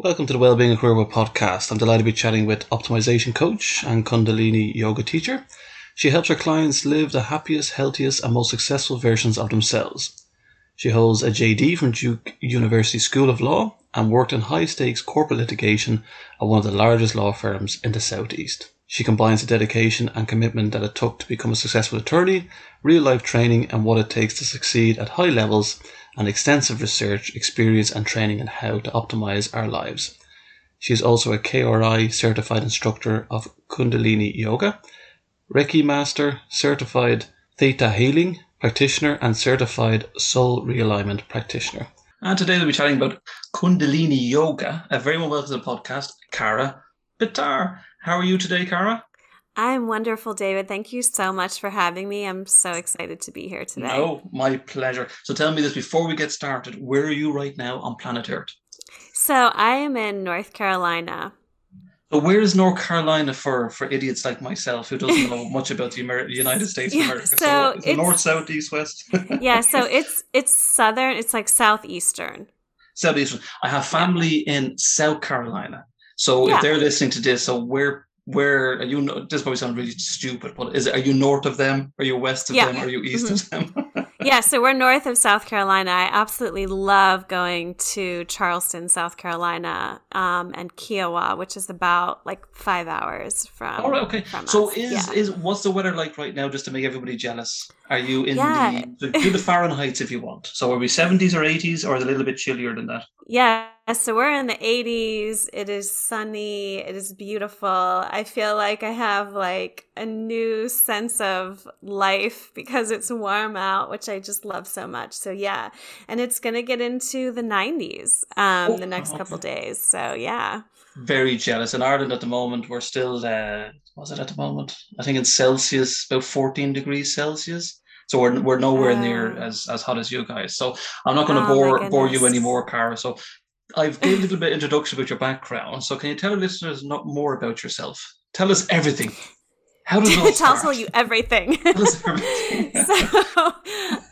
Welcome to the Wellbeing and Career World podcast. I'm delighted to be chatting with optimization coach and Kundalini yoga teacher. She helps her clients live the happiest, healthiest, and most successful versions of themselves. She holds a JD from Duke University School of Law and worked in high stakes corporate litigation at one of the largest law firms in the Southeast. She combines the dedication and commitment that it took to become a successful attorney, real life training, and what it takes to succeed at high levels and extensive research, experience, and training in how to optimize our lives. She is also a KRI certified instructor of Kundalini Yoga, Reiki Master, certified Theta Healing practitioner, and certified Soul Realignment practitioner. And today we'll be chatting about Kundalini Yoga. A very warm welcome to the podcast, Kara Bitar. How are you today, Kara? I'm wonderful, David. Thank you so much for having me. I'm so excited to be here today. Oh, my pleasure. So tell me this before we get started. Where are you right now on planet Earth? So I am in North Carolina. So where is North Carolina for for idiots like myself who doesn't know much about the United States of America? So, so north, south, east, west. yeah, so it's it's southern. It's like southeastern. Southeastern. I have family yeah. in South Carolina. So yeah. if they're listening to this, so where where are you? This probably sounds really stupid, but is it? Are you north of them? Are you west of yeah. them? Are you east mm-hmm. of them? yeah, so we're north of South Carolina. I absolutely love going to Charleston, South Carolina, um, and Kiawah, which is about like five hours from. All right, okay. So us. is yeah. is what's the weather like right now? Just to make everybody jealous, are you in yeah. the do the Fahrenheit if you want? So are we seventies or eighties, or is it a little bit chillier than that? Yeah, so we're in the 80s. It is sunny. It is beautiful. I feel like I have like a new sense of life because it's warm out, which I just love so much. So yeah, and it's gonna get into the 90s um, oh, the next okay. couple days. So yeah. Very jealous. In Ireland at the moment, we're still uh, was it at the moment? I think in Celsius, about 14 degrees Celsius. So we're, we're nowhere near as, as hot as you guys. So I'm not going to oh, bore bore you anymore, Kara. So I've gave a little bit introduction about your background. So can you tell listeners not more about yourself? Tell us everything. How does it tell tell you everything? everything. so,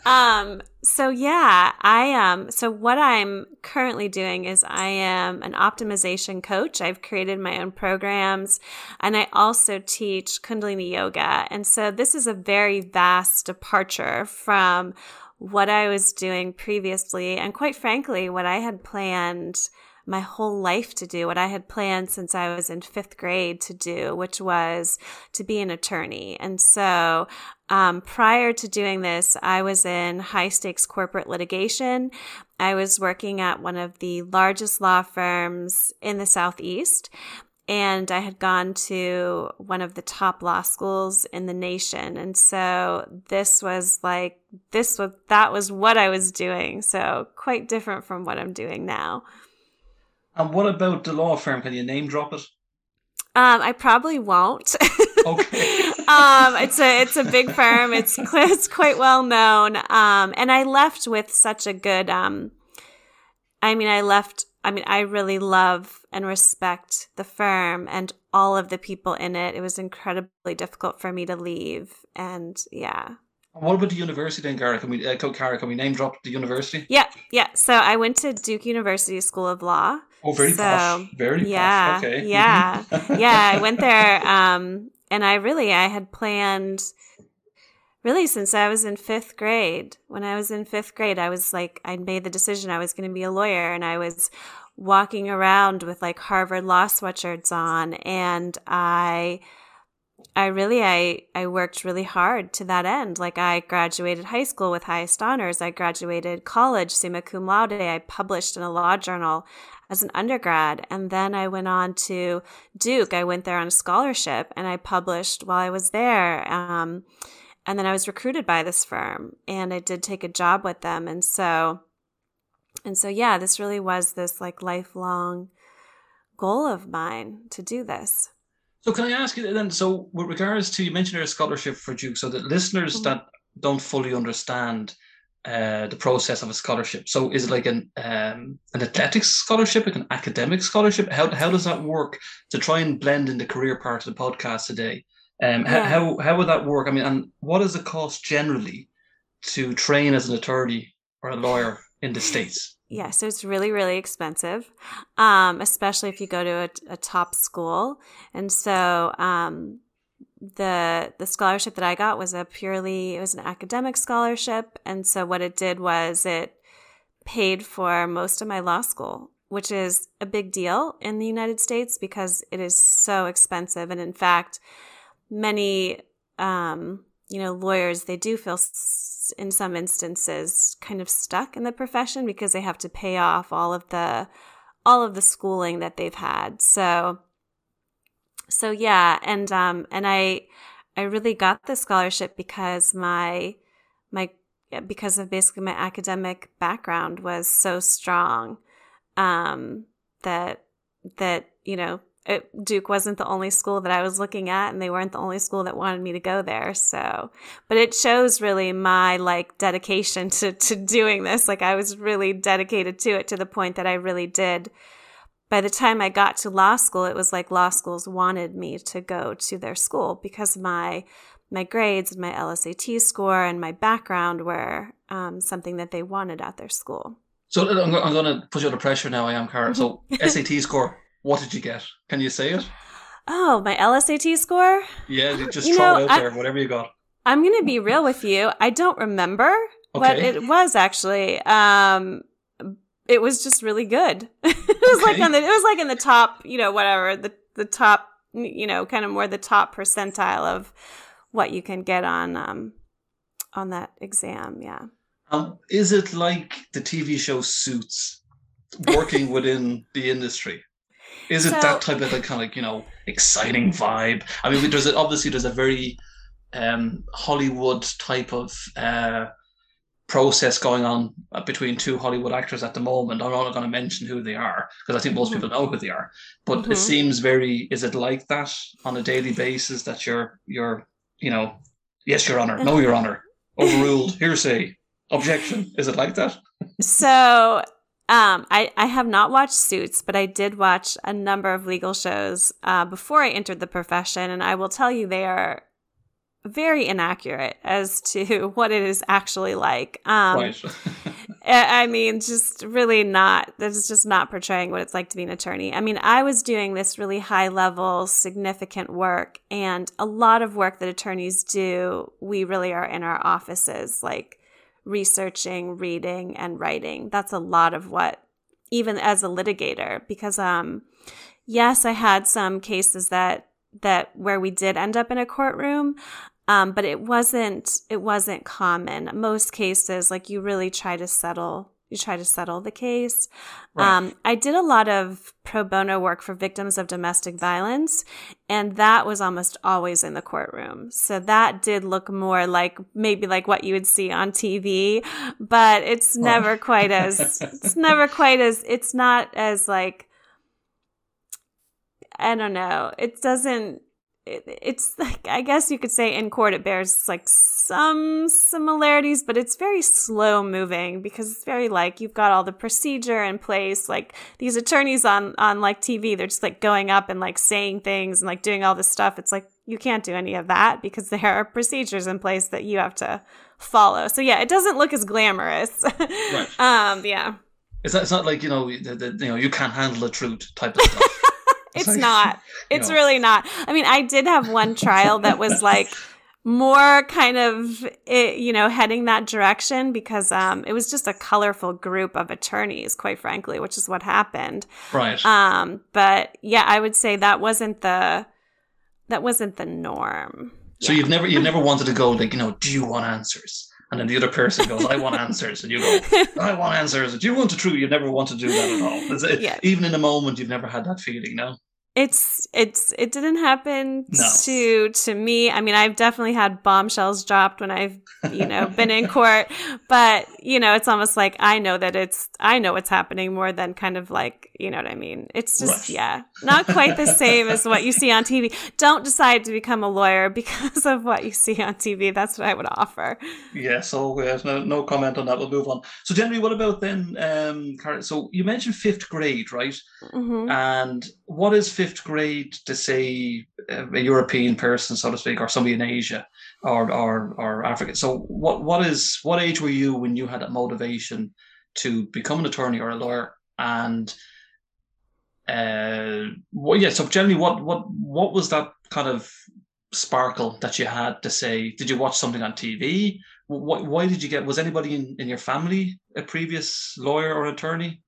um, so yeah, I um, so what I'm currently doing is I am an optimization coach. I've created my own programs, and I also teach Kundalini yoga. And so this is a very vast departure from what I was doing previously, and quite frankly, what I had planned my whole life to do, what I had planned since I was in fifth grade to do, which was to be an attorney. And so, um, prior to doing this, I was in high stakes corporate litigation. I was working at one of the largest law firms in the Southeast and I had gone to one of the top law schools in the nation. And so this was like, this was, that was what I was doing. So quite different from what I'm doing now. And what about the law firm? Can you name drop it? Um, I probably won't. Okay. um, it's a it's a big firm. It's it's quite well known. Um, and I left with such a good. Um, I mean, I left I mean, I really love and respect the firm and all of the people in it. It was incredibly difficult for me to leave. And yeah. What about the university then, Kara? Can we, uh, Kara, can we name drop the university? Yeah, yeah. So I went to Duke University School of Law. Oh, very so, posh. Very yeah, posh. Okay. Yeah, yeah. I went there, um, and I really, I had planned – really since I was in fifth grade. When I was in fifth grade, I was like, I made the decision I was going to be a lawyer and I was walking around with like Harvard law sweatshirts on and I I really I I worked really hard to that end. Like I graduated high school with highest honors. I graduated college summa cum laude. I published in a law journal as an undergrad and then I went on to Duke. I went there on a scholarship and I published while I was there. Um, and then I was recruited by this firm and I did take a job with them. And so, and so, yeah, this really was this like lifelong goal of mine to do this. So, can I ask you then? So, with regards to you mentioned a scholarship for Duke, so that listeners mm-hmm. that don't fully understand uh, the process of a scholarship, so is it like an um, an athletics scholarship, like an academic scholarship? How how does that work to try and blend in the career part of the podcast today? Um, yeah. how how would that work? I mean, and what is the cost generally to train as an attorney or a lawyer in the states. Yeah, so it's really, really expensive, um, especially if you go to a, a top school. And so um, the the scholarship that I got was a purely it was an academic scholarship, and so what it did was it paid for most of my law school, which is a big deal in the United States because it is so expensive, and in fact, many um, you know lawyers they do feel in some instances kind of stuck in the profession because they have to pay off all of the all of the schooling that they've had. So so yeah, and um and I I really got the scholarship because my my because of basically my academic background was so strong um that that you know it, Duke wasn't the only school that I was looking at, and they weren't the only school that wanted me to go there. So, but it shows really my like dedication to to doing this. Like I was really dedicated to it to the point that I really did. By the time I got to law school, it was like law schools wanted me to go to their school because my my grades and my LSAT score and my background were um, something that they wanted at their school. So I'm, I'm going to put you under pressure now. I am, Kara. So SAT score what did you get? Can you say it? Oh, my LSAT score? Yeah, just you throw know, it out I, there, whatever you got. I'm going to be real with you. I don't remember okay. what it was actually. Um, it was just really good. it was okay. like on the, it was like in the top, you know, whatever the the top, you know, kind of more the top percentile of what you can get on um on that exam. Yeah. Um, is it like the TV show Suits, working within the industry? Is it so, that type of like kind of like you know exciting vibe? I mean, there's a, obviously there's a very um, Hollywood type of uh, process going on between two Hollywood actors at the moment. I'm not going to mention who they are because I think most mm-hmm. people know who they are. But mm-hmm. it seems very. Is it like that on a daily basis that you're you're you know yes your honor no your honor overruled hearsay objection is it like that? So um, I, I have not watched Suits, but I did watch a number of legal shows uh, before I entered the profession, and I will tell you they are very inaccurate as to what it is actually like. Um. I mean, just really not. That's just not portraying what it's like to be an attorney. I mean, I was doing this really high level, significant work, and a lot of work that attorneys do, we really are in our offices, like researching, reading, and writing. That's a lot of what, even as a litigator, because um, yes, I had some cases that that where we did end up in a courtroom, um, but it wasn't it wasn't common. Most cases, like you really try to settle you try to settle the case. Right. Um, I did a lot of pro bono work for victims of domestic violence, and that was almost always in the courtroom. So that did look more like maybe like what you would see on TV, but it's oh. never quite as, it's never quite as, it's not as like, I don't know. It doesn't, it's like I guess you could say in court it bears like some similarities, but it's very slow moving because it's very like you've got all the procedure in place. Like these attorneys on on like TV, they're just like going up and like saying things and like doing all this stuff. It's like you can't do any of that because there are procedures in place that you have to follow. So yeah, it doesn't look as glamorous. right. Um. Yeah. It's not, it's not like you know the, the, you know you can't handle the truth type of stuff. It's like, not. It's really not. I mean, I did have one trial that was like more kind of eh, you know heading that direction because um, it was just a colorful group of attorneys quite frankly which is what happened right um, but yeah i would say that wasn't the that wasn't the norm so yeah. you've never you've never wanted to go like you know do you want answers and then the other person goes, "I want answers," and you go, "I want answers." Do you want to truth? You never want to do that at all. yeah. Even in a moment, you've never had that feeling. No it's it's it didn't happen no. to to me. I mean, I've definitely had bombshells dropped when I've you know been in court, but you know, it's almost like I know that it's I know what's happening more than kind of like you know what I mean. It's just right. yeah, not quite the same as what you see on TV. Don't decide to become a lawyer because of what you see on TV. That's what I would offer. Yeah. So uh, no no comment on that. We'll move on. So generally, what about then, um, So you mentioned fifth grade, right? Mm-hmm. And what is fifth fifth grade to say a European person, so to speak, or somebody in Asia or or or Africa. So what what is what age were you when you had that motivation to become an attorney or a lawyer, and uh, well, yeah. So generally, what what what was that kind of sparkle that you had to say? Did you watch something on TV? Why, why did you get? Was anybody in, in your family a previous lawyer or attorney?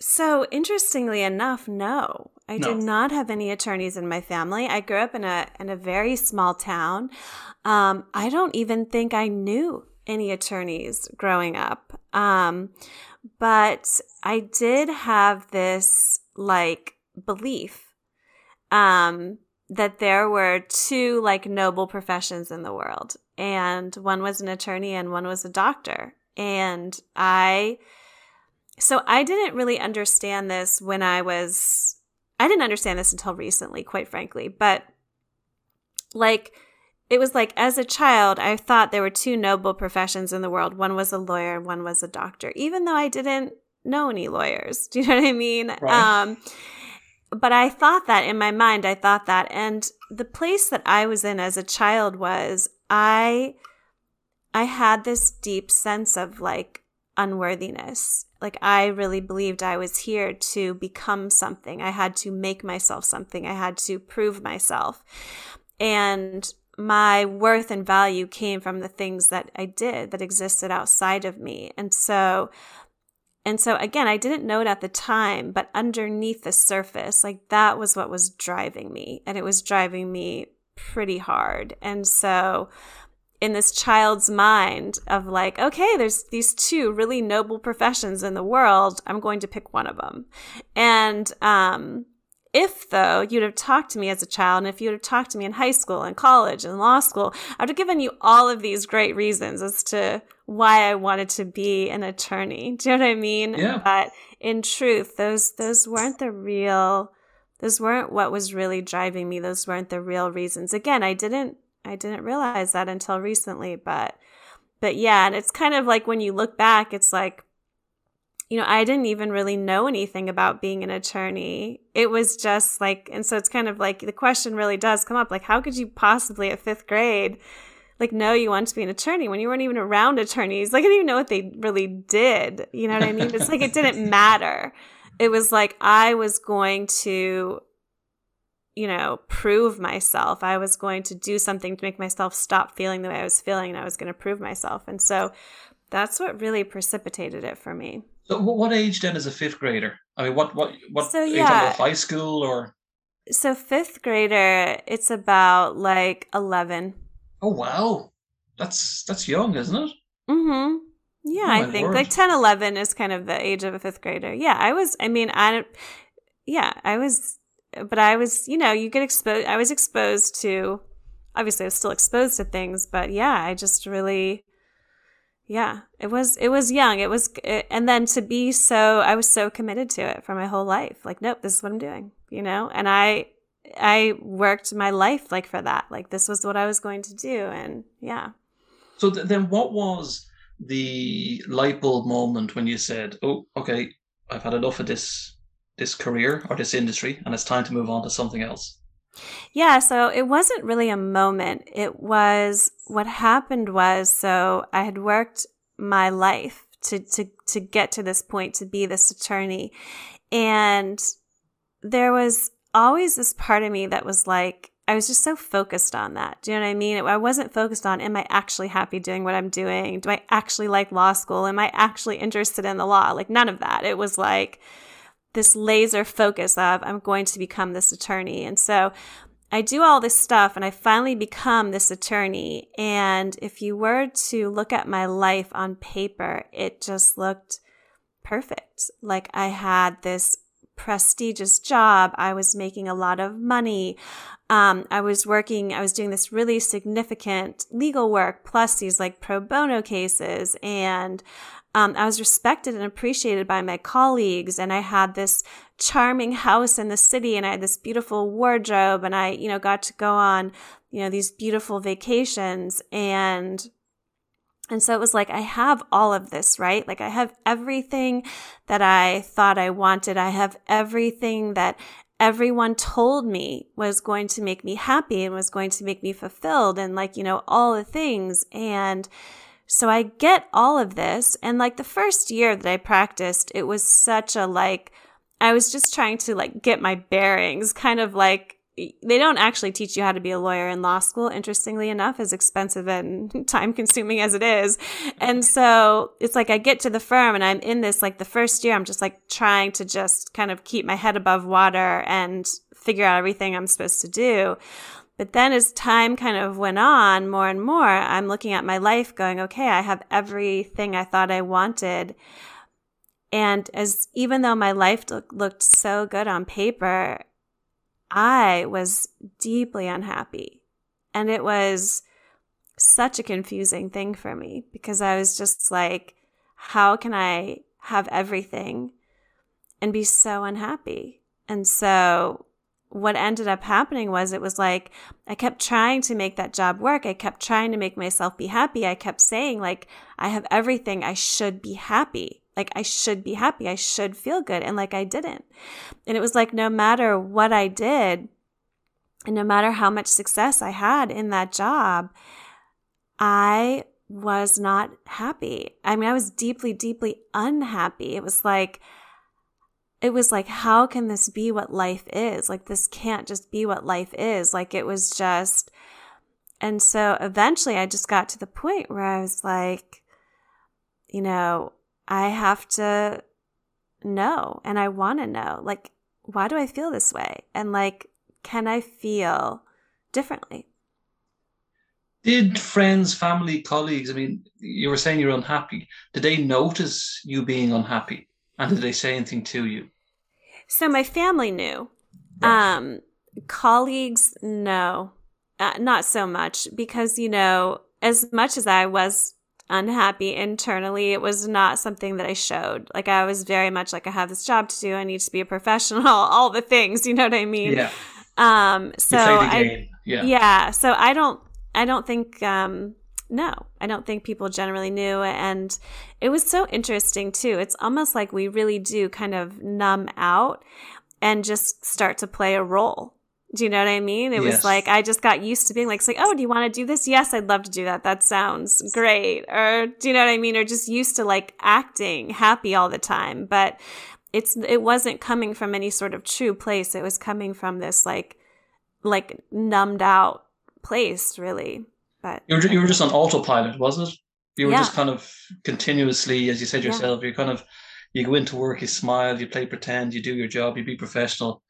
So interestingly enough, no. I no. did not have any attorneys in my family. I grew up in a in a very small town. Um, I don't even think I knew any attorneys growing up. Um, but I did have this like belief um, that there were two like noble professions in the world, and one was an attorney and one was a doctor. And I, so I didn't really understand this when I was, I didn't understand this until recently, quite frankly. But like, it was like as a child, I thought there were two noble professions in the world. One was a lawyer, and one was a doctor, even though I didn't know any lawyers. Do you know what I mean? Right. Um, but I thought that in my mind, I thought that. And the place that I was in as a child was I I had this deep sense of like unworthiness. Like I really believed I was here to become something. I had to make myself something. I had to prove myself. And my worth and value came from the things that I did that existed outside of me. And so and so again, I didn't know it at the time, but underneath the surface, like that was what was driving me. And it was driving me pretty hard. And so in this child's mind of like, okay, there's these two really noble professions in the world. I'm going to pick one of them. And, um, if though you'd have talked to me as a child and if you'd have talked to me in high school and college and law school, I would have given you all of these great reasons as to why I wanted to be an attorney. Do you know what I mean? Yeah. But in truth, those those weren't the real those weren't what was really driving me. Those weren't the real reasons. Again, I didn't I didn't realize that until recently, but but yeah, and it's kind of like when you look back, it's like you know, I didn't even really know anything about being an attorney. It was just like, and so it's kind of like the question really does come up like, how could you possibly at fifth grade, like, know you want to be an attorney when you weren't even around attorneys? Like, I didn't even know what they really did. You know what I mean? It's like it didn't matter. It was like I was going to, you know, prove myself. I was going to do something to make myself stop feeling the way I was feeling, and I was going to prove myself. And so that's what really precipitated it for me. So, what age then is a fifth grader? I mean, what what what? So, yeah. high school or? So fifth grader, it's about like eleven. Oh wow, that's that's young, isn't it? Mm-hmm. Yeah, oh, I think word. like 10, 11 is kind of the age of a fifth grader. Yeah, I was. I mean, I. Yeah, I was, but I was. You know, you get exposed. I was exposed to. Obviously, I was still exposed to things, but yeah, I just really yeah it was it was young it was it, and then to be so i was so committed to it for my whole life like nope this is what i'm doing you know and i i worked my life like for that like this was what i was going to do and yeah so th- then what was the light bulb moment when you said oh okay i've had enough of this this career or this industry and it's time to move on to something else yeah, so it wasn't really a moment. It was what happened was so I had worked my life to to to get to this point to be this attorney. And there was always this part of me that was like I was just so focused on that. Do you know what I mean? I wasn't focused on, am I actually happy doing what I'm doing? Do I actually like law school? Am I actually interested in the law? Like, none of that. It was like, this laser focus of I'm going to become this attorney. And so I do all this stuff and I finally become this attorney. And if you were to look at my life on paper, it just looked perfect. Like I had this prestigious job. I was making a lot of money. Um, I was working, I was doing this really significant legal work, plus these like pro bono cases. And um, I was respected and appreciated by my colleagues, and I had this charming house in the city, and I had this beautiful wardrobe, and I, you know, got to go on, you know, these beautiful vacations, and and so it was like, I have all of this, right? Like, I have everything that I thought I wanted. I have everything that everyone told me was going to make me happy and was going to make me fulfilled, and like, you know, all the things. And So I get all of this. And like the first year that I practiced, it was such a like, I was just trying to like get my bearings, kind of like they don't actually teach you how to be a lawyer in law school, interestingly enough, as expensive and time consuming as it is. And so it's like I get to the firm and I'm in this, like the first year, I'm just like trying to just kind of keep my head above water and figure out everything I'm supposed to do. But then as time kind of went on more and more, I'm looking at my life going, okay, I have everything I thought I wanted. And as even though my life looked so good on paper, I was deeply unhappy. And it was such a confusing thing for me because I was just like, how can I have everything and be so unhappy? And so what ended up happening was it was like I kept trying to make that job work. I kept trying to make myself be happy. I kept saying like I have everything. I should be happy. Like I should be happy. I should feel good. And like I didn't. And it was like no matter what I did and no matter how much success I had in that job, I was not happy. I mean, I was deeply, deeply unhappy. It was like, it was like, how can this be what life is? Like, this can't just be what life is. Like, it was just, and so eventually I just got to the point where I was like, you know, I have to know and I want to know, like, why do I feel this way? And like, can I feel differently? Did friends, family, colleagues, I mean, you were saying you're unhappy. Did they notice you being unhappy? And did they say anything to you? So my family knew. Right. Um, colleagues, no, uh, not so much because, you know, as much as I was unhappy internally. It was not something that I showed. Like I was very much like I have this job to do. I need to be a professional. All the things, you know what I mean? Yeah. Um. So I. Yeah. Yeah. So I don't. I don't think. Um. No, I don't think people generally knew. And it was so interesting too. It's almost like we really do kind of numb out and just start to play a role do you know what I mean? It yes. was like I just got used to being like, like, oh, do you want to do this? Yes, I'd love to do that. That sounds great. Or do you know what I mean? Or just used to like acting happy all the time. But it's it wasn't coming from any sort of true place. It was coming from this like like numbed out place, really. But you were you were just on autopilot, was it? You were yeah. just kind of continuously, as you said yourself, yeah. you kind of you go into work, you smile, you play pretend, you do your job, you be professional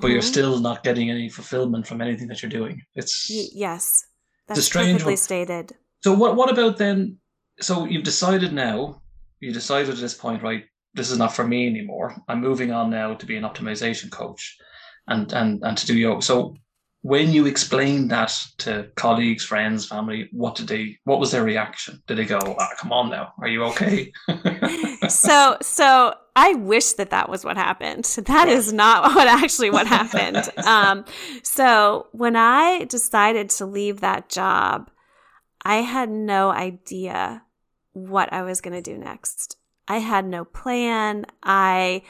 but mm-hmm. you're still not getting any fulfillment from anything that you're doing. It's y- yes, that's it's strange perfectly one. stated. So what what about then? So you've decided now. You decided at this point, right? This is not for me anymore. I'm moving on now to be an optimization coach, and and and to do yoga. So when you explained that to colleagues, friends, family, what did they? What was their reaction? Did they go, ah, "Come on now, are you okay?" so, so I wish that that was what happened. That is not what actually what happened. Um, so when I decided to leave that job, I had no idea what I was going to do next. I had no plan. I,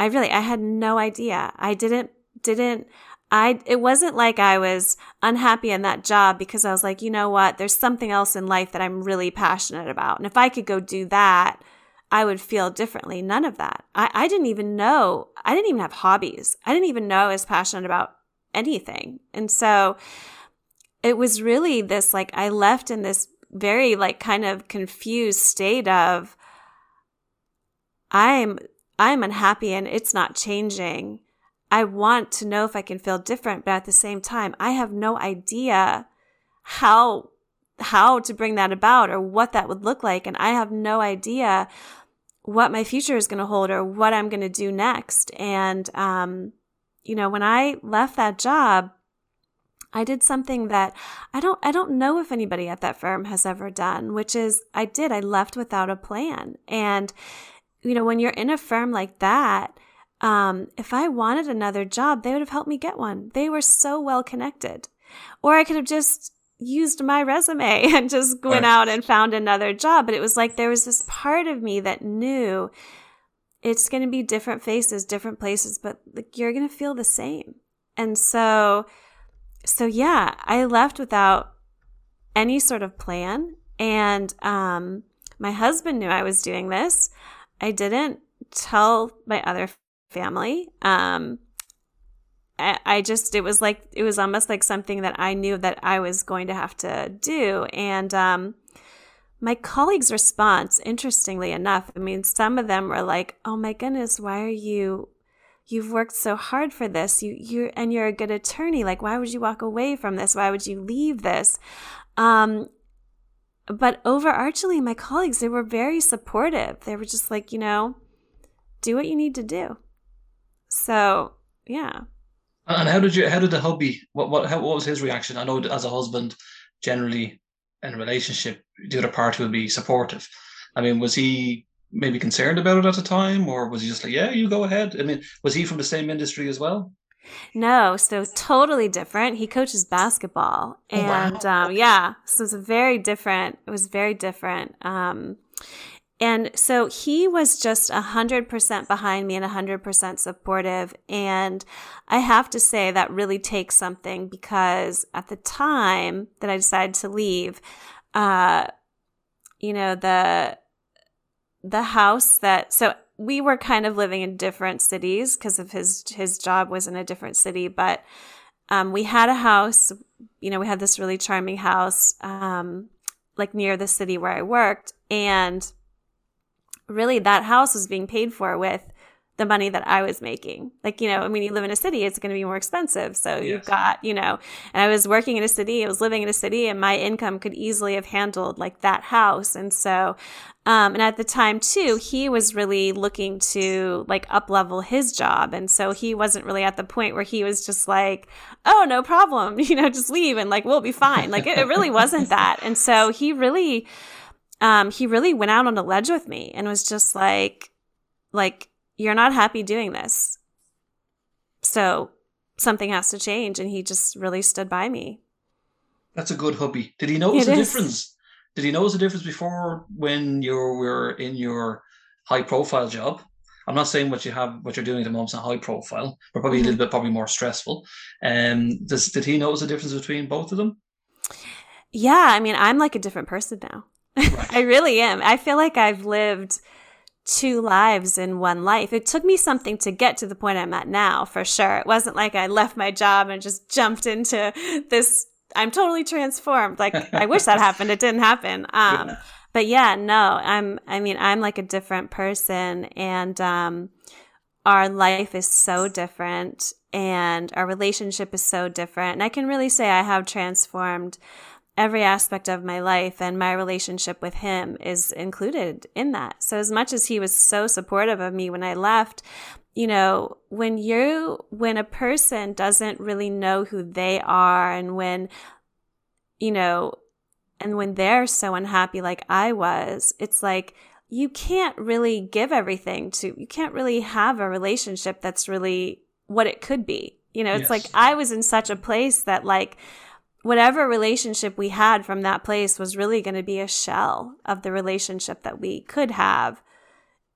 I really, I had no idea. I didn't, didn't, I it wasn't like I was unhappy in that job because I was like, you know what, there's something else in life that I'm really passionate about. And if I could go do that, I would feel differently. None of that. I, I didn't even know, I didn't even have hobbies. I didn't even know I was passionate about anything. And so it was really this like I left in this very like kind of confused state of I'm I'm unhappy and it's not changing I want to know if I can feel different, but at the same time, I have no idea how how to bring that about or what that would look like and I have no idea what my future is going to hold or what I'm going to do next. And um you know, when I left that job, I did something that I don't I don't know if anybody at that firm has ever done, which is I did I left without a plan. And you know, when you're in a firm like that, um, if I wanted another job, they would have helped me get one. They were so well connected. Or I could have just used my resume and just went right. out and found another job. But it was like there was this part of me that knew it's going to be different faces, different places, but like, you're going to feel the same. And so, so yeah, I left without any sort of plan. And um, my husband knew I was doing this. I didn't tell my other family. Um, I, I just, it was like, it was almost like something that I knew that I was going to have to do. And um, my colleagues' response, interestingly enough, I mean, some of them were like, "Oh my goodness, why are you? You've worked so hard for this. You you and you're a good attorney. Like, why would you walk away from this? Why would you leave this?" Um, but overarchingly, my colleagues, they were very supportive. They were just like, you know, do what you need to do. So, yeah. And how did you, how did the hubby, what, what, how, what was his reaction? I know as a husband, generally in a relationship, the other party will be supportive. I mean, was he maybe concerned about it at the time or was he just like, yeah, you go ahead? I mean, was he from the same industry as well? No, so totally different. He coaches basketball, and oh, wow. um, yeah, so it's very different. It was very different. Um, and so he was just a hundred percent behind me and a hundred percent supportive. And I have to say that really takes something because at the time that I decided to leave, uh, you know, the the house that so we were kind of living in different cities because of his his job was in a different city, but um, we had a house. You know, we had this really charming house, um, like near the city where I worked, and really that house was being paid for with the money that I was making. Like, you know, I mean, you live in a city, it's going to be more expensive. So yes. you've got, you know, and I was working in a city, I was living in a city, and my income could easily have handled like that house. And so, um, and at the time too, he was really looking to like up level his job. And so he wasn't really at the point where he was just like, oh, no problem, you know, just leave and like, we'll be fine. Like, it, it really wasn't that. And so he really, um, he really went out on a ledge with me and was just like, like, you're not happy doing this. So something has to change. And he just really stood by me. That's a good hubby. Did he notice a difference? Did he notice a difference before when you were in your high profile job? I'm not saying what you have, what you're doing at the moment is not high profile, but probably mm-hmm. a little bit, probably more stressful. Um, does did he notice a difference between both of them? Yeah, I mean, I'm like a different person now. Right. I really am. I feel like I've lived two lives in one life. It took me something to get to the point I'm at now, for sure. It wasn't like I left my job and just jumped into this. I'm totally transformed. Like I wish that happened. It didn't happen. Um, yeah. but yeah, no, I'm, I mean, I'm like a different person and, um, our life is so different and our relationship is so different. And I can really say I have transformed every aspect of my life and my relationship with him is included in that. So as much as he was so supportive of me when I left, you know, when you, when a person doesn't really know who they are and when, you know, and when they're so unhappy like I was, it's like, you can't really give everything to, you can't really have a relationship that's really what it could be. You know, it's yes. like I was in such a place that like, whatever relationship we had from that place was really going to be a shell of the relationship that we could have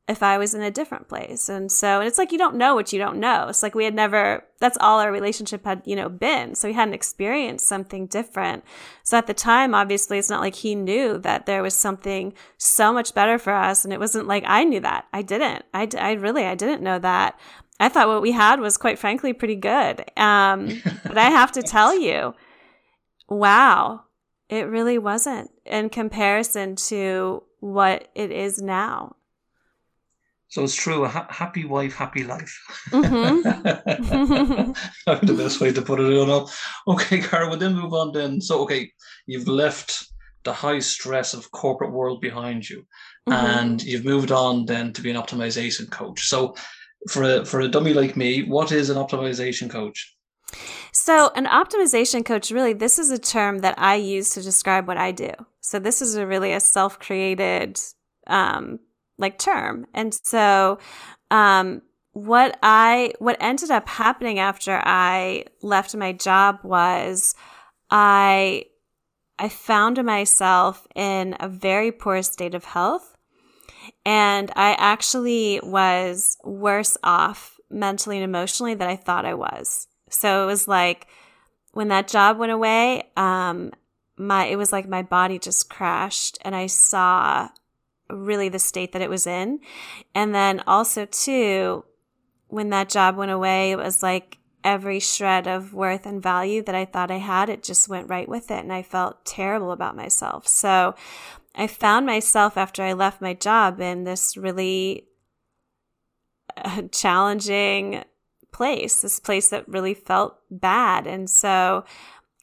if I was in a different place. And so, and it's like you don't know what you don't know. It's like we had never, that's all our relationship had, you know, been. So we hadn't experienced something different. So at the time, obviously, it's not like he knew that there was something so much better for us. And it wasn't like I knew that. I didn't. I, I really, I didn't know that. I thought what we had was quite frankly pretty good. Um, but I have to tell you, wow, it really wasn't in comparison to what it is now. So it's true. A ha- happy wife, happy life. Mm-hmm. the best way to put it. I don't know. Okay, Kara, we'll then move on. Then, so okay, you've left the high stress of corporate world behind you, mm-hmm. and you've moved on then to be an optimization coach. So, for a, for a dummy like me, what is an optimization coach? So, an optimization coach, really, this is a term that I use to describe what I do. So, this is a really a self created, um, like term. And so, um, what I, what ended up happening after I left my job was I, I found myself in a very poor state of health. And I actually was worse off mentally and emotionally than I thought I was. So it was like when that job went away, um, my it was like my body just crashed and I saw really the state that it was in. And then also too, when that job went away, it was like every shred of worth and value that I thought I had, it just went right with it. And I felt terrible about myself. So I found myself after I left my job in this really uh, challenging place, this place that really felt bad. And so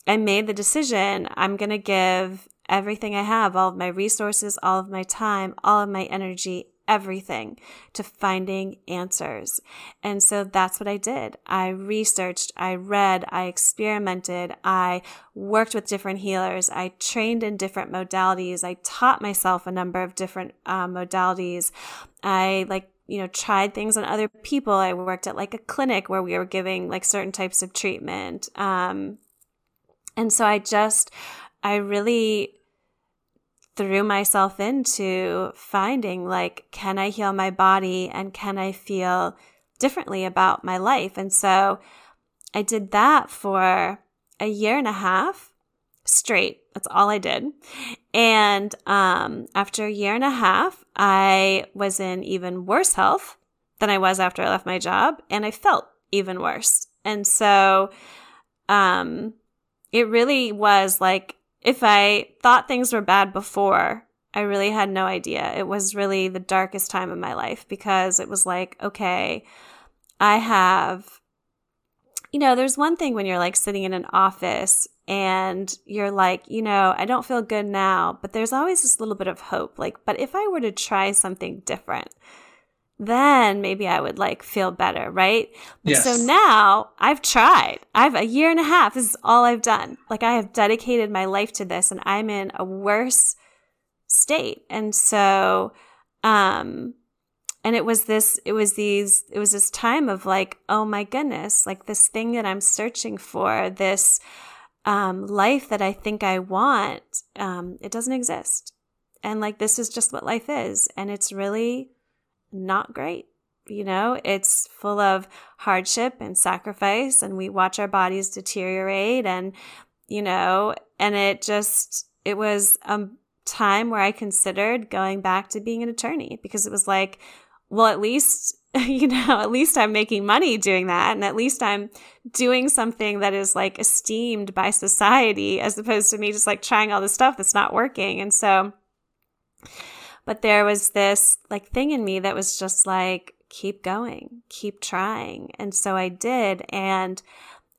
I made the decision I'm going to give everything I have, all of my resources, all of my time, all of my energy, everything to finding answers. And so that's what I did. I researched, I read, I experimented, I worked with different healers, I trained in different modalities, I taught myself a number of different uh, modalities. I like you know, tried things on other people. I worked at like a clinic where we were giving like certain types of treatment. Um, and so I just, I really threw myself into finding like, can I heal my body and can I feel differently about my life? And so I did that for a year and a half straight. That's all I did. And um, after a year and a half, I was in even worse health than I was after I left my job, and I felt even worse. And so um, it really was like if I thought things were bad before, I really had no idea. It was really the darkest time of my life because it was like, okay, I have, you know, there's one thing when you're like sitting in an office and you're like, you know, I don't feel good now, but there's always this little bit of hope. Like, but if I were to try something different, then maybe I would like feel better, right? Yes. So now I've tried. I've a year and a half. This is all I've done. Like I have dedicated my life to this and I'm in a worse state. And so, um, and it was this, it was these, it was this time of like, oh my goodness, like this thing that I'm searching for, this, um, life that I think I want, um, it doesn't exist. And like, this is just what life is. And it's really, not great. You know, it's full of hardship and sacrifice, and we watch our bodies deteriorate. And, you know, and it just, it was a time where I considered going back to being an attorney because it was like, well, at least, you know, at least I'm making money doing that. And at least I'm doing something that is like esteemed by society as opposed to me just like trying all this stuff that's not working. And so, but there was this like thing in me that was just like, keep going, keep trying. And so I did. And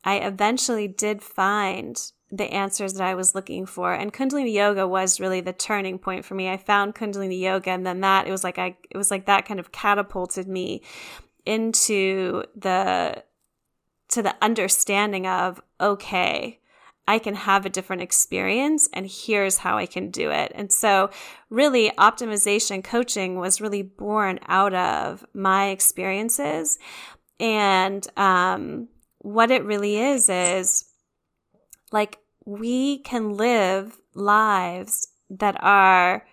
I eventually did find the answers that I was looking for. And Kundalini yoga was really the turning point for me. I found Kundalini yoga and then that it was like I it was like that kind of catapulted me into the to the understanding of okay, I can have a different experience and here's how I can do it. And so really optimization coaching was really born out of my experiences. And, um, what it really is, is like we can live lives that are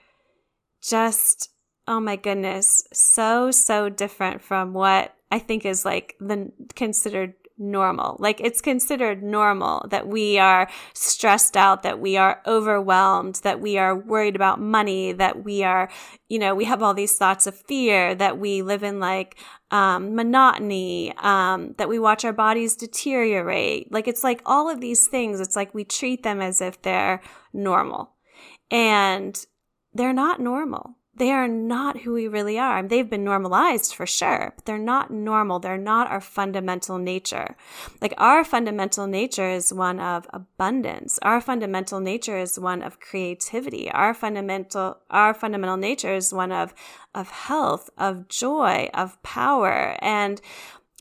just, oh my goodness, so, so different from what I think is like the considered normal. Like it's considered normal that we are stressed out, that we are overwhelmed, that we are worried about money, that we are, you know, we have all these thoughts of fear, that we live in like um, monotony, um, that we watch our bodies deteriorate. Like it's like all of these things. It's like we treat them as if they're normal. And they're not normal they are not who we really are. They've been normalized for sure, but they're not normal. They're not our fundamental nature. Like our fundamental nature is one of abundance. Our fundamental nature is one of creativity. Our fundamental, our fundamental nature is one of, of health, of joy, of power. And,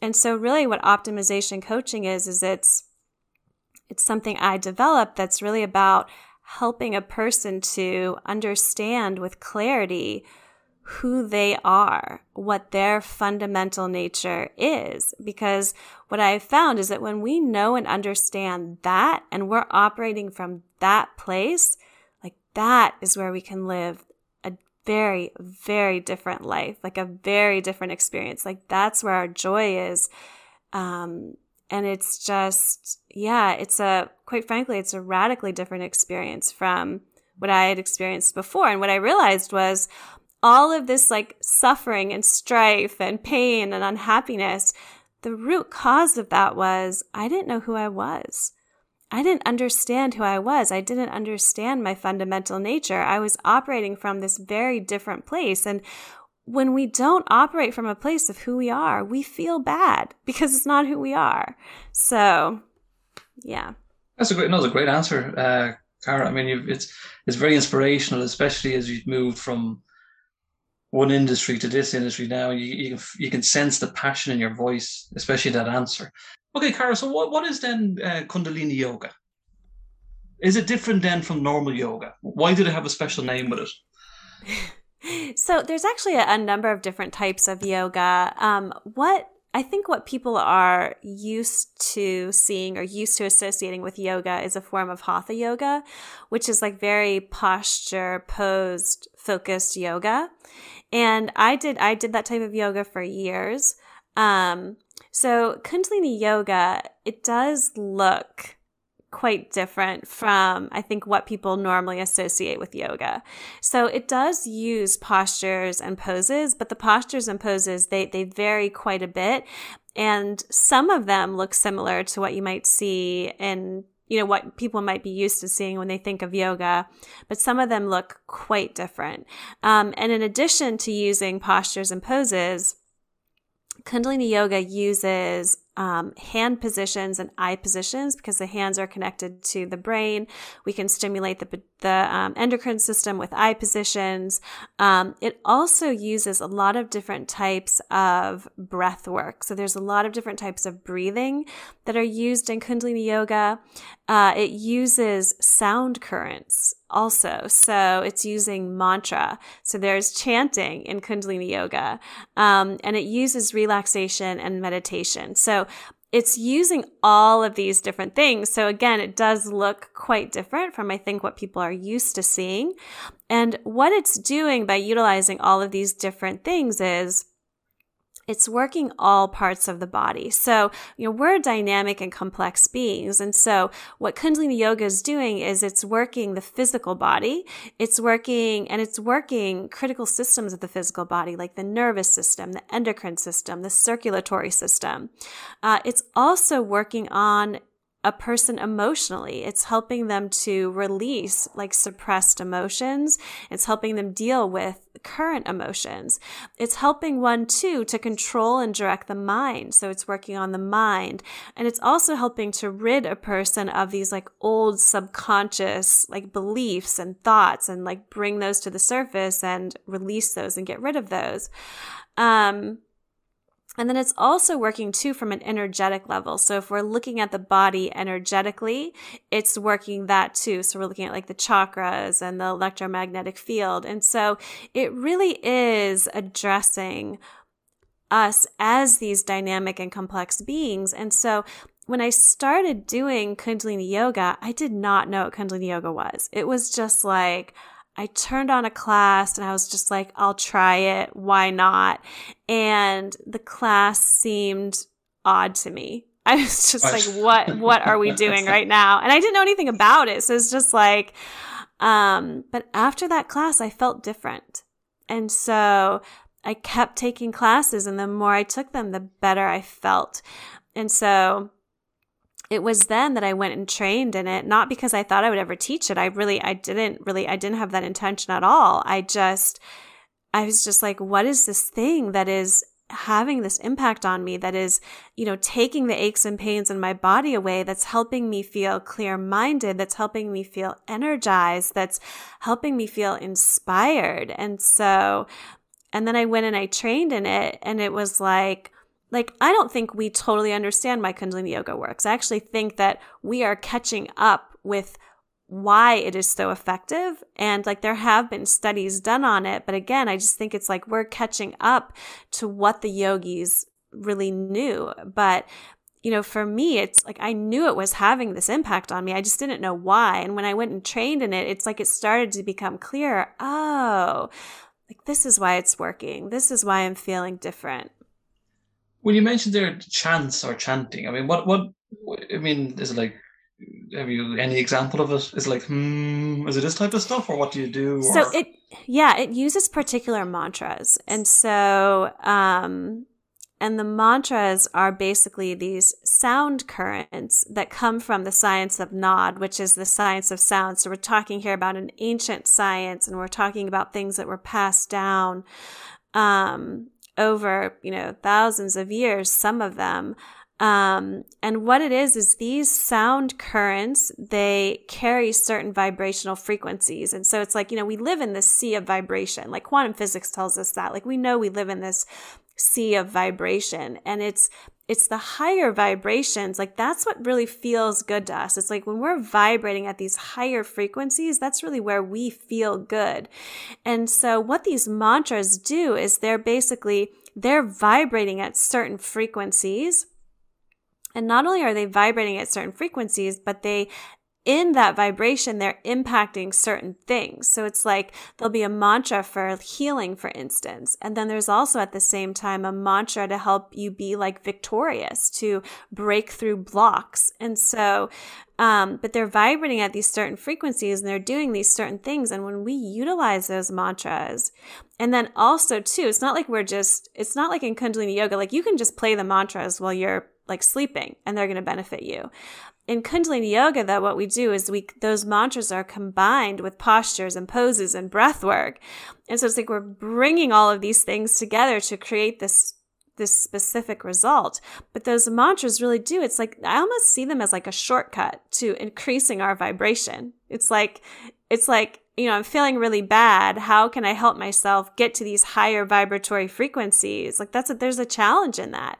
and so really what optimization coaching is, is it's, it's something I developed that's really about helping a person to understand with clarity who they are, what their fundamental nature is. Because what I've found is that when we know and understand that and we're operating from that place, like that is where we can live a very, very different life, like a very different experience. Like that's where our joy is. Um, and it's just, yeah, it's a, quite frankly, it's a radically different experience from what I had experienced before. And what I realized was all of this like suffering and strife and pain and unhappiness, the root cause of that was I didn't know who I was. I didn't understand who I was. I didn't understand my fundamental nature. I was operating from this very different place. And when we don't operate from a place of who we are, we feel bad because it's not who we are. So, yeah. That's a great, another great answer, uh, Kara. I mean, it's it's very inspirational, especially as you've moved from one industry to this industry now. You you, you can sense the passion in your voice, especially that answer. Okay, Kara. So, what what is then uh, Kundalini yoga? Is it different then from normal yoga? Why did it have a special name with it? So there's actually a, a, number of different types of yoga. Um, what I think what people are used to seeing or used to associating with yoga is a form of hatha yoga, which is like very posture posed focused yoga. And I did I did that type of yoga for years. Um, so Kundalini yoga, it does look quite different from, I think, what people normally associate with yoga. So it does use postures and poses, but the postures and poses, they, they vary quite a bit. And some of them look similar to what you might see in you know, what people might be used to seeing when they think of yoga, but some of them look quite different. Um, and in addition to using postures and poses, Kundalini Yoga uses um, hand positions and eye positions because the hands are connected to the brain. We can stimulate the, the um, endocrine system with eye positions. Um, it also uses a lot of different types of breath work. So there's a lot of different types of breathing that are used in Kundalini Yoga. Uh, it uses sound currents also. So it's using mantra. So there's chanting in Kundalini Yoga, um, and it uses relaxation and meditation. So it's using all of these different things. So again, it does look quite different from I think what people are used to seeing. And what it's doing by utilizing all of these different things is it's working all parts of the body. So, you know, we're dynamic and complex beings. And so what Kundalini Yoga is doing is it's working the physical body. It's working and it's working critical systems of the physical body, like the nervous system, the endocrine system, the circulatory system. Uh, it's also working on a person emotionally. It's helping them to release like suppressed emotions. It's helping them deal with current emotions. It's helping one too to control and direct the mind. So it's working on the mind. And it's also helping to rid a person of these like old subconscious like beliefs and thoughts and like bring those to the surface and release those and get rid of those. Um, and then it's also working too from an energetic level. So if we're looking at the body energetically, it's working that too. So we're looking at like the chakras and the electromagnetic field. And so it really is addressing us as these dynamic and complex beings. And so when I started doing Kundalini yoga, I did not know what Kundalini yoga was. It was just like, I turned on a class and I was just like, I'll try it. Why not? And the class seemed odd to me. I was just like, what, what are we doing right now? And I didn't know anything about it. So it's just like, um, but after that class, I felt different. And so I kept taking classes and the more I took them, the better I felt. And so it was then that I went and trained in it, not because I thought I would ever teach it. I really, I didn't really, I didn't have that intention at all. I just, I was just like, what is this thing that is having this impact on me that is, you know, taking the aches and pains in my body away, that's helping me feel clear minded, that's helping me feel energized, that's helping me feel inspired. And so, and then I went and I trained in it and it was like, like I don't think we totally understand why Kundalini yoga works. I actually think that we are catching up with why it is so effective. And like there have been studies done on it. But again, I just think it's like we're catching up to what the yogis really knew. But you know, for me, it's like I knew it was having this impact on me. I just didn't know why. And when I went and trained in it, it's like it started to become clear. Oh, like this is why it's working. This is why I'm feeling different. When you mentioned there chants or chanting, I mean, what, what, I mean, is it like, have you any example of it? Is it like, hmm, is it this type of stuff or what do you do? So it, yeah, it uses particular mantras. And so, um, and the mantras are basically these sound currents that come from the science of Naad, which is the science of sound. So we're talking here about an ancient science and we're talking about things that were passed down um, over, you know, thousands of years, some of them. Um, and what it is, is these sound currents, they carry certain vibrational frequencies. And so it's like, you know, we live in this sea of vibration. Like quantum physics tells us that. Like we know we live in this sea of vibration and it's it's the higher vibrations like that's what really feels good to us. It's like when we're vibrating at these higher frequencies that's really where we feel good. And so what these mantras do is they're basically they're vibrating at certain frequencies. And not only are they vibrating at certain frequencies, but they in that vibration, they're impacting certain things. So it's like there'll be a mantra for healing, for instance. And then there's also at the same time a mantra to help you be like victorious, to break through blocks. And so, um, but they're vibrating at these certain frequencies and they're doing these certain things. And when we utilize those mantras, and then also too, it's not like we're just, it's not like in Kundalini yoga, like you can just play the mantras while you're like sleeping and they're going to benefit you in Kundalini Yoga, that what we do is we those mantras are combined with postures and poses and breath work, and so it's like we're bringing all of these things together to create this this specific result. But those mantras really do. It's like I almost see them as like a shortcut to increasing our vibration. It's like it's like you know, I'm feeling really bad. How can I help myself get to these higher vibratory frequencies? Like that's a, there's a challenge in that.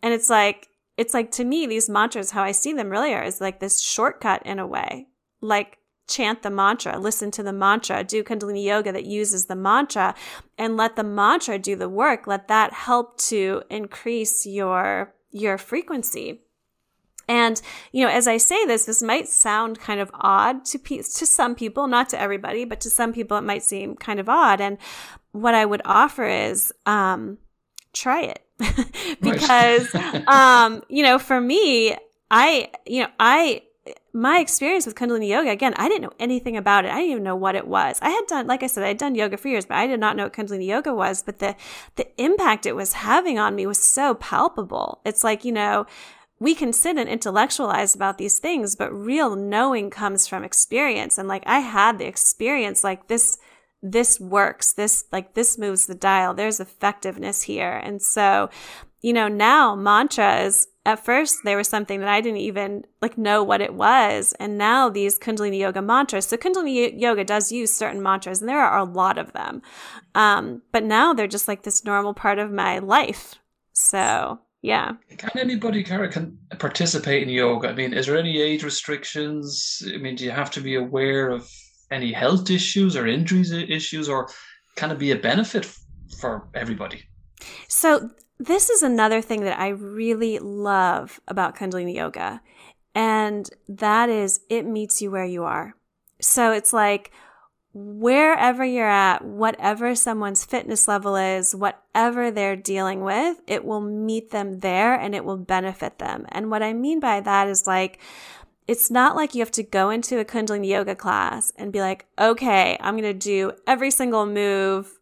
And it's like it's like to me, these mantras, how I see them really are is like this shortcut in a way. Like chant the mantra, listen to the mantra, do Kundalini yoga that uses the mantra and let the mantra do the work. Let that help to increase your, your frequency. And, you know, as I say this, this might sound kind of odd to, pe- to some people, not to everybody, but to some people it might seem kind of odd. And what I would offer is, um, try it because um you know for me i you know i my experience with kundalini yoga again i didn't know anything about it. I didn't even know what it was. I had done like i said i had done yoga for years but i did not know what kundalini yoga was but the the impact it was having on me was so palpable. It's like you know we can sit and intellectualize about these things but real knowing comes from experience. And like i had the experience like this this works. This, like, this moves the dial. There's effectiveness here. And so, you know, now mantras, at first they were something that I didn't even like know what it was. And now these Kundalini yoga mantras. So Kundalini yoga does use certain mantras and there are a lot of them. Um, but now they're just like this normal part of my life. So yeah. Can anybody, can participate in yoga? I mean, is there any age restrictions? I mean, do you have to be aware of any health issues or injuries issues, or can it be a benefit for everybody? So, this is another thing that I really love about Kundalini Yoga, and that is it meets you where you are. So, it's like, wherever you're at, whatever someone's fitness level is, whatever they're dealing with, it will meet them there and it will benefit them. And what I mean by that is like, it's not like you have to go into a Kundalini yoga class and be like, okay, I'm going to do every single move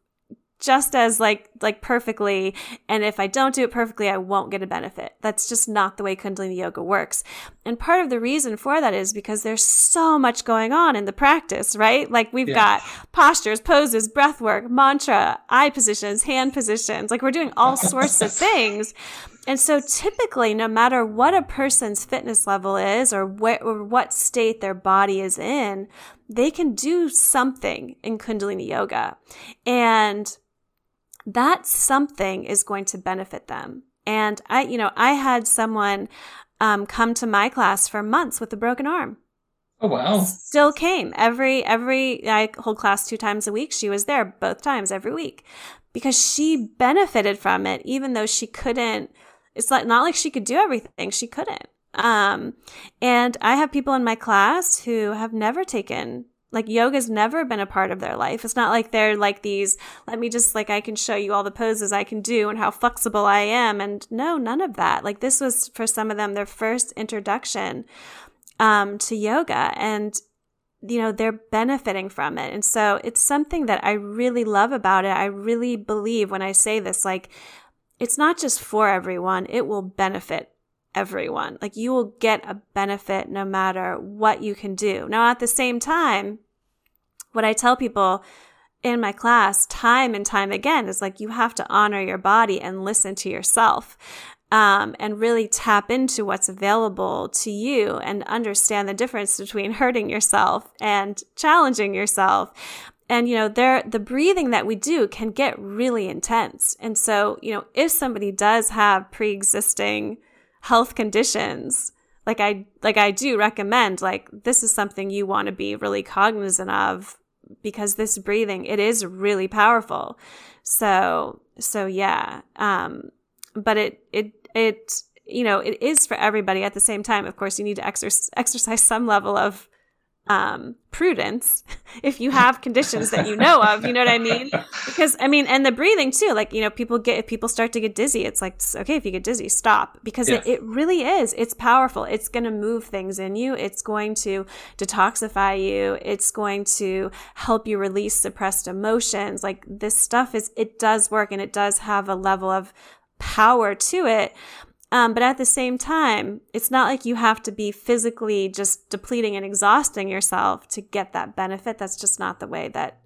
just as like like perfectly. And if i don't do it perfectly i won't get a benefit. That's just not the way kundalini yoga works. And part of the reason for that is because there's so much going on in the practice right? Like we've yeah. got postures poses breath work mantra eye positions hand positions. Like we're doing all sorts of things and so typically, no matter what a person's fitness level is or, wh- or what state their body is in, they can do something in Kundalini yoga. And that something is going to benefit them. And I, you know, I had someone um, come to my class for months with a broken arm. Oh wow! Still came every every I hold class two times a week. She was there both times every week because she benefited from it, even though she couldn't it's like not like she could do everything. She couldn't. Um, and I have people in my class who have never taken like yoga's never been a part of their life. It's not like they're like these, let me just like, I can show you all the poses I can do and how flexible I am. And no, none of that. Like this was for some of them their first introduction um, to yoga. And you know, they're benefiting from it. And so it's something that I really love about it. I really believe when I say this, like, it's not just for everyone, it will benefit everyone. Like, you will get a benefit no matter what you can do. Now, at the same time, what I tell people in my class time and time again is like, you have to honor your body and listen to yourself um, and really tap into what's available to you and understand the difference between hurting yourself and challenging yourself. And, you know, there, the breathing that we do can get really intense. And so, you know, if somebody does have pre-existing health conditions, like I, like I do recommend, like this is something you want to be really cognizant of because this breathing, it is really powerful. So, so yeah. Um, but it, it it you know it is for everybody at the same time of course you need to exer- exercise some level of um, prudence if you have conditions that you know of you know what i mean because i mean and the breathing too like you know people get if people start to get dizzy it's like okay if you get dizzy stop because yeah. it, it really is it's powerful it's going to move things in you it's going to detoxify you it's going to help you release suppressed emotions like this stuff is it does work and it does have a level of power to it. Um, but at the same time, it's not like you have to be physically just depleting and exhausting yourself to get that benefit. That's just not the way that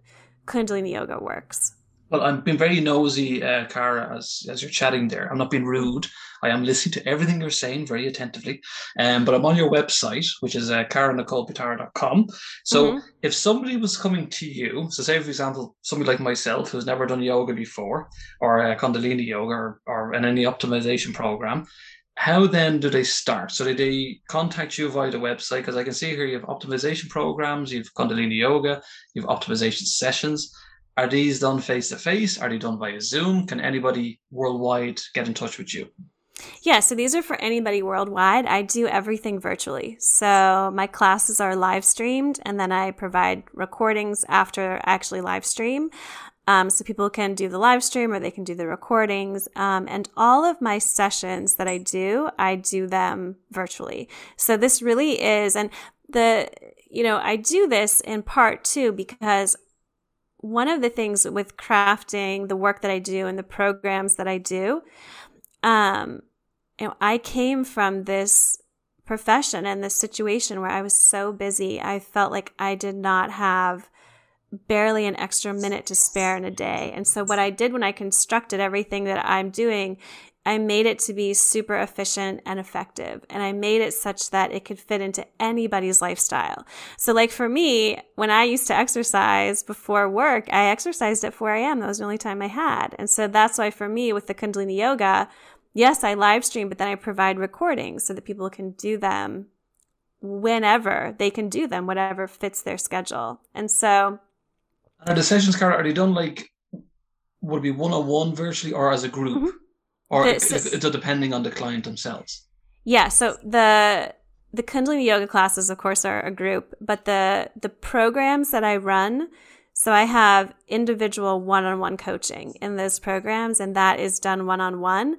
Kundalini Yoga works. Well, I'm being very nosy, uh, Kara, as as you're chatting there. I'm not being rude. I am listening to everything you're saying very attentively. Um, but I'm on your website, which is uh. So mm-hmm. if somebody was coming to you, so say for example, somebody like myself who's never done yoga before, or uh, Kundalini yoga, or, or in any optimization program, how then do they start? So do they contact you via the website? Because I can see here you have optimization programs, you've Kundalini yoga, you've optimization sessions. Are these done face to face? Are they done via Zoom? Can anybody worldwide get in touch with you? Yeah, so these are for anybody worldwide. I do everything virtually. So my classes are live streamed and then I provide recordings after actually live stream. Um, so people can do the live stream or they can do the recordings. Um, and all of my sessions that I do, I do them virtually. So this really is, and the, you know, I do this in part too because one of the things with crafting the work that I do and the programs that I do, um, you know, I came from this profession and this situation where I was so busy. I felt like I did not have barely an extra minute to spare in a day. And so what I did when I constructed everything that I'm doing, I made it to be super efficient and effective. And I made it such that it could fit into anybody's lifestyle. So like for me, when I used to exercise before work, I exercised at 4 a.m. That was the only time I had. And so that's why for me with the Kundalini yoga, yes, I live stream, but then I provide recordings so that people can do them whenever they can do them, whatever fits their schedule. And so. Are the sessions, Kara, are they done like, would it be one on one virtually or as a group? Mm-hmm. Or it's it, depending on the client themselves? Yeah. So the. The Kundalini yoga classes, of course, are a group, but the the programs that I run, so I have individual one-on-one coaching in those programs, and that is done one-on-one.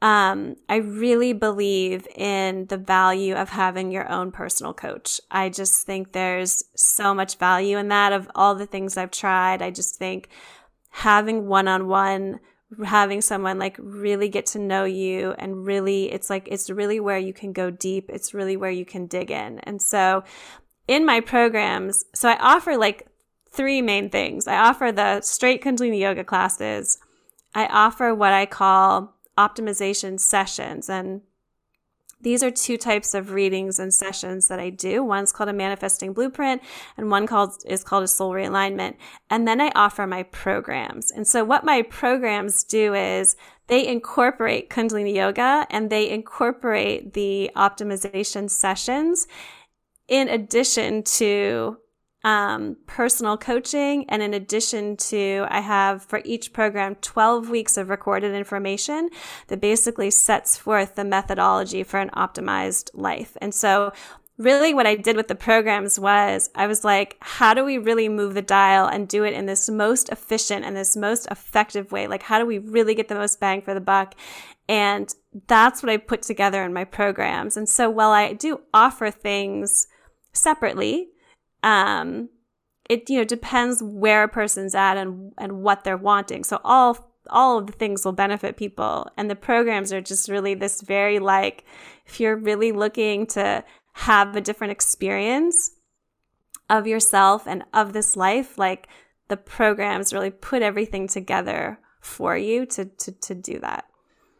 Um, I really believe in the value of having your own personal coach. I just think there's so much value in that of all the things I've tried. I just think having one on one, having someone like really get to know you and really, it's like, it's really where you can go deep. It's really where you can dig in. And so in my programs, so I offer like three main things. I offer the straight Kundalini yoga classes. I offer what I call optimization sessions. And these are two types of readings and sessions that I do. One's called a manifesting blueprint and one called is called a soul realignment. And then I offer my programs. And so what my programs do is they incorporate Kundalini yoga and they incorporate the optimization sessions in addition to um, personal coaching. And in addition to, I have for each program 12 weeks of recorded information that basically sets forth the methodology for an optimized life. And so really what I did with the programs was I was like, how do we really move the dial and do it in this most efficient and this most effective way? Like, how do we really get the most bang for the buck? And that's what I put together in my programs. And so while I do offer things separately, um, it, you know, depends where a person's at and, and what they're wanting. So all, all of the things will benefit people. And the programs are just really this very like, if you're really looking to have a different experience of yourself and of this life, like the programs really put everything together for you to, to, to do that.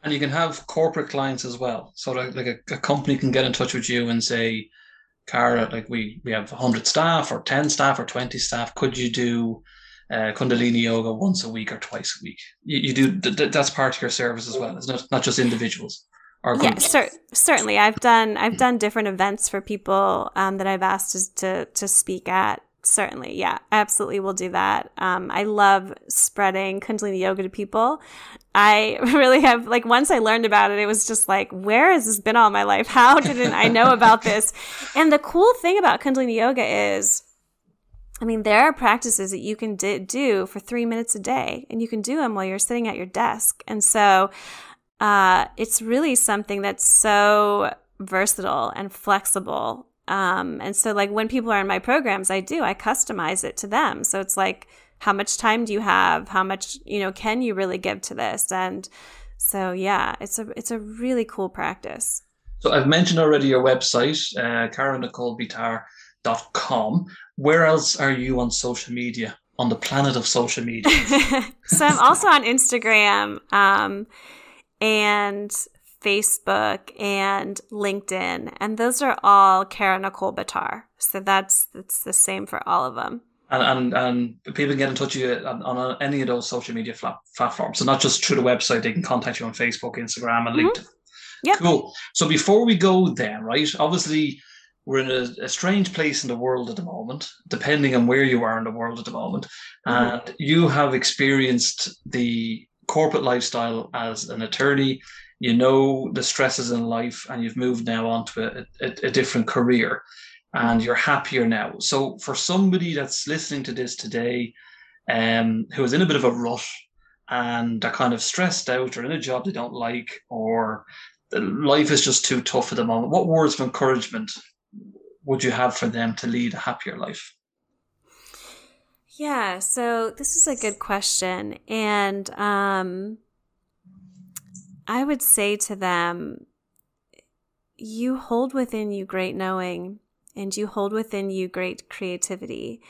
And you can have corporate clients as well. So like, like a, a company can get in touch with you and say, Kara, like we, we have 100 staff or 10 staff or 20 staff. Could you do uh, Kundalini yoga once a week or twice a week? You, you do, th- that's part of your service as well. It's not, not just individuals or yeah, cer- certainly. I've done I've done different events for people um, that I've asked to, to speak at. Certainly, yeah, absolutely, we'll do that. Um, I love spreading Kundalini yoga to people. I really have like once I learned about it, it was just like, where has this been all my life? How didn't I know about this? And the cool thing about Kundalini yoga is. I mean, there are practices that you can d- do for three minutes a day, and you can do them while you're sitting at your desk. And so, uh, it's really something that's so versatile and flexible. Um, and so, like, when people are in my programs, I do, I customize it to them. So it's like, how much time do you have? How much, you know, can you really give to this? And so, yeah, it's a, it's a really cool practice. So I've mentioned already your website, uh, com. Where else are you on social media, on the planet of social media? so I'm also on Instagram. Um, and Facebook and LinkedIn, and those are all Kara Nicole Bitar. So that's that's the same for all of them. And and, and people can get in touch with you on, on any of those social media flat, platforms. So not just through the website, they can contact you on Facebook, Instagram, and mm-hmm. LinkedIn. Yeah. Cool. So before we go there, right? Obviously, we're in a, a, strange place in the world at the moment, depending on where you are in the world at the moment. Mm-hmm. And you have experienced the corporate lifestyle as an attorney, you know the stresses in life, and you've moved now on to a, a, a different career and you're happier now. So, for somebody that's listening to this today, um, who is in a bit of a rush and they're kind of stressed out or in a job they don't like, or life is just too tough at the moment, what words of encouragement would you have for them to lead a happier life? Yeah, so this is a good question. And um, I would say to them, you hold within you great knowing and you hold within you great creativity.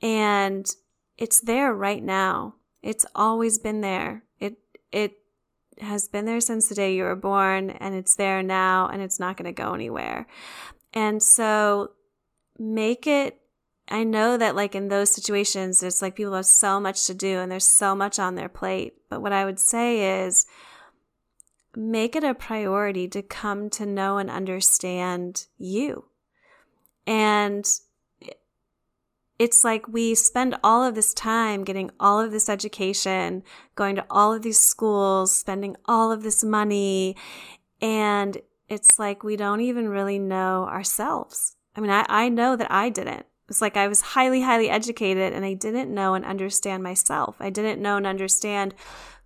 And it's there right now. It's always been there. It, it, has been there since the day you were born and it's there now and it's not going to go anywhere. And so make it I know that like in those situations, it's like people have so much to do and there's so much on their plate. But what I would say is make it a priority to come to know and understand you. And it's like we spend all of this time getting all of this education, going to all of these schools, spending all of this money. And it's like we don't even really know ourselves. I mean, I, I know that I didn't. It's like I was highly, highly educated and I didn't know and understand myself. I didn't know and understand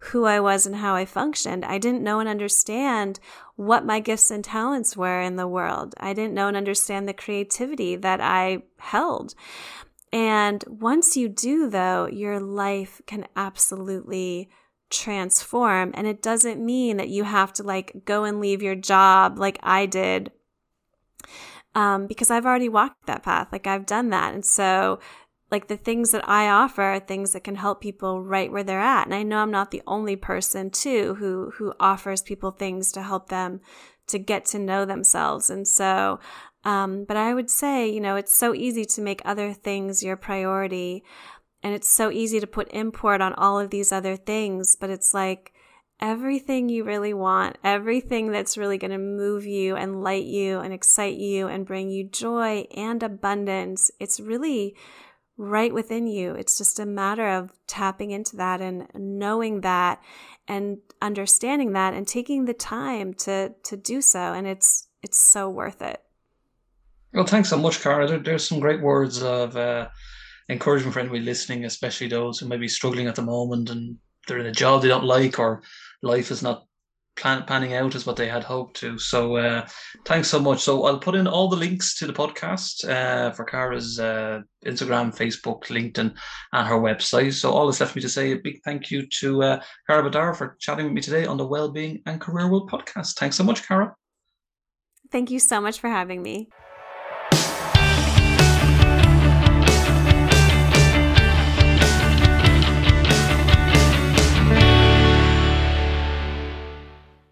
who I was and how I functioned. I didn't know and understand what my gifts and talents were in the world. I didn't know and understand the creativity that I held. And once you do, though, your life can absolutely transform. And it doesn't mean that you have to like go and leave your job like I did um, because I've already walked that path. Like I've done that. And so, like the things that I offer are things that can help people right where they're at. And I know I'm not the only person too who who offers people things to help them to get to know themselves. And so, um, but I would say, you know, it's so easy to make other things your priority. And it's so easy to put import on all of these other things, but it's like, everything you really want, everything that's really going to move you and light you and excite you and bring you joy and abundance. It's really right within you. It's just a matter of tapping into that and knowing that and understanding that and taking the time to to do so and it's it's so worth it. Well, thanks so much, Kara. There, there's some great words of uh, encouragement for anybody listening, especially those who may be struggling at the moment and they're in a job they don't like or life is not plan- panning out as what they had hoped to. So uh, thanks so much. So I'll put in all the links to the podcast uh, for Kara's uh, Instagram, Facebook, LinkedIn, and her website. So all that's left me to say a big thank you to uh, Kara Bitar for chatting with me today on the Wellbeing and Career World podcast. Thanks so much, Kara. Thank you so much for having me.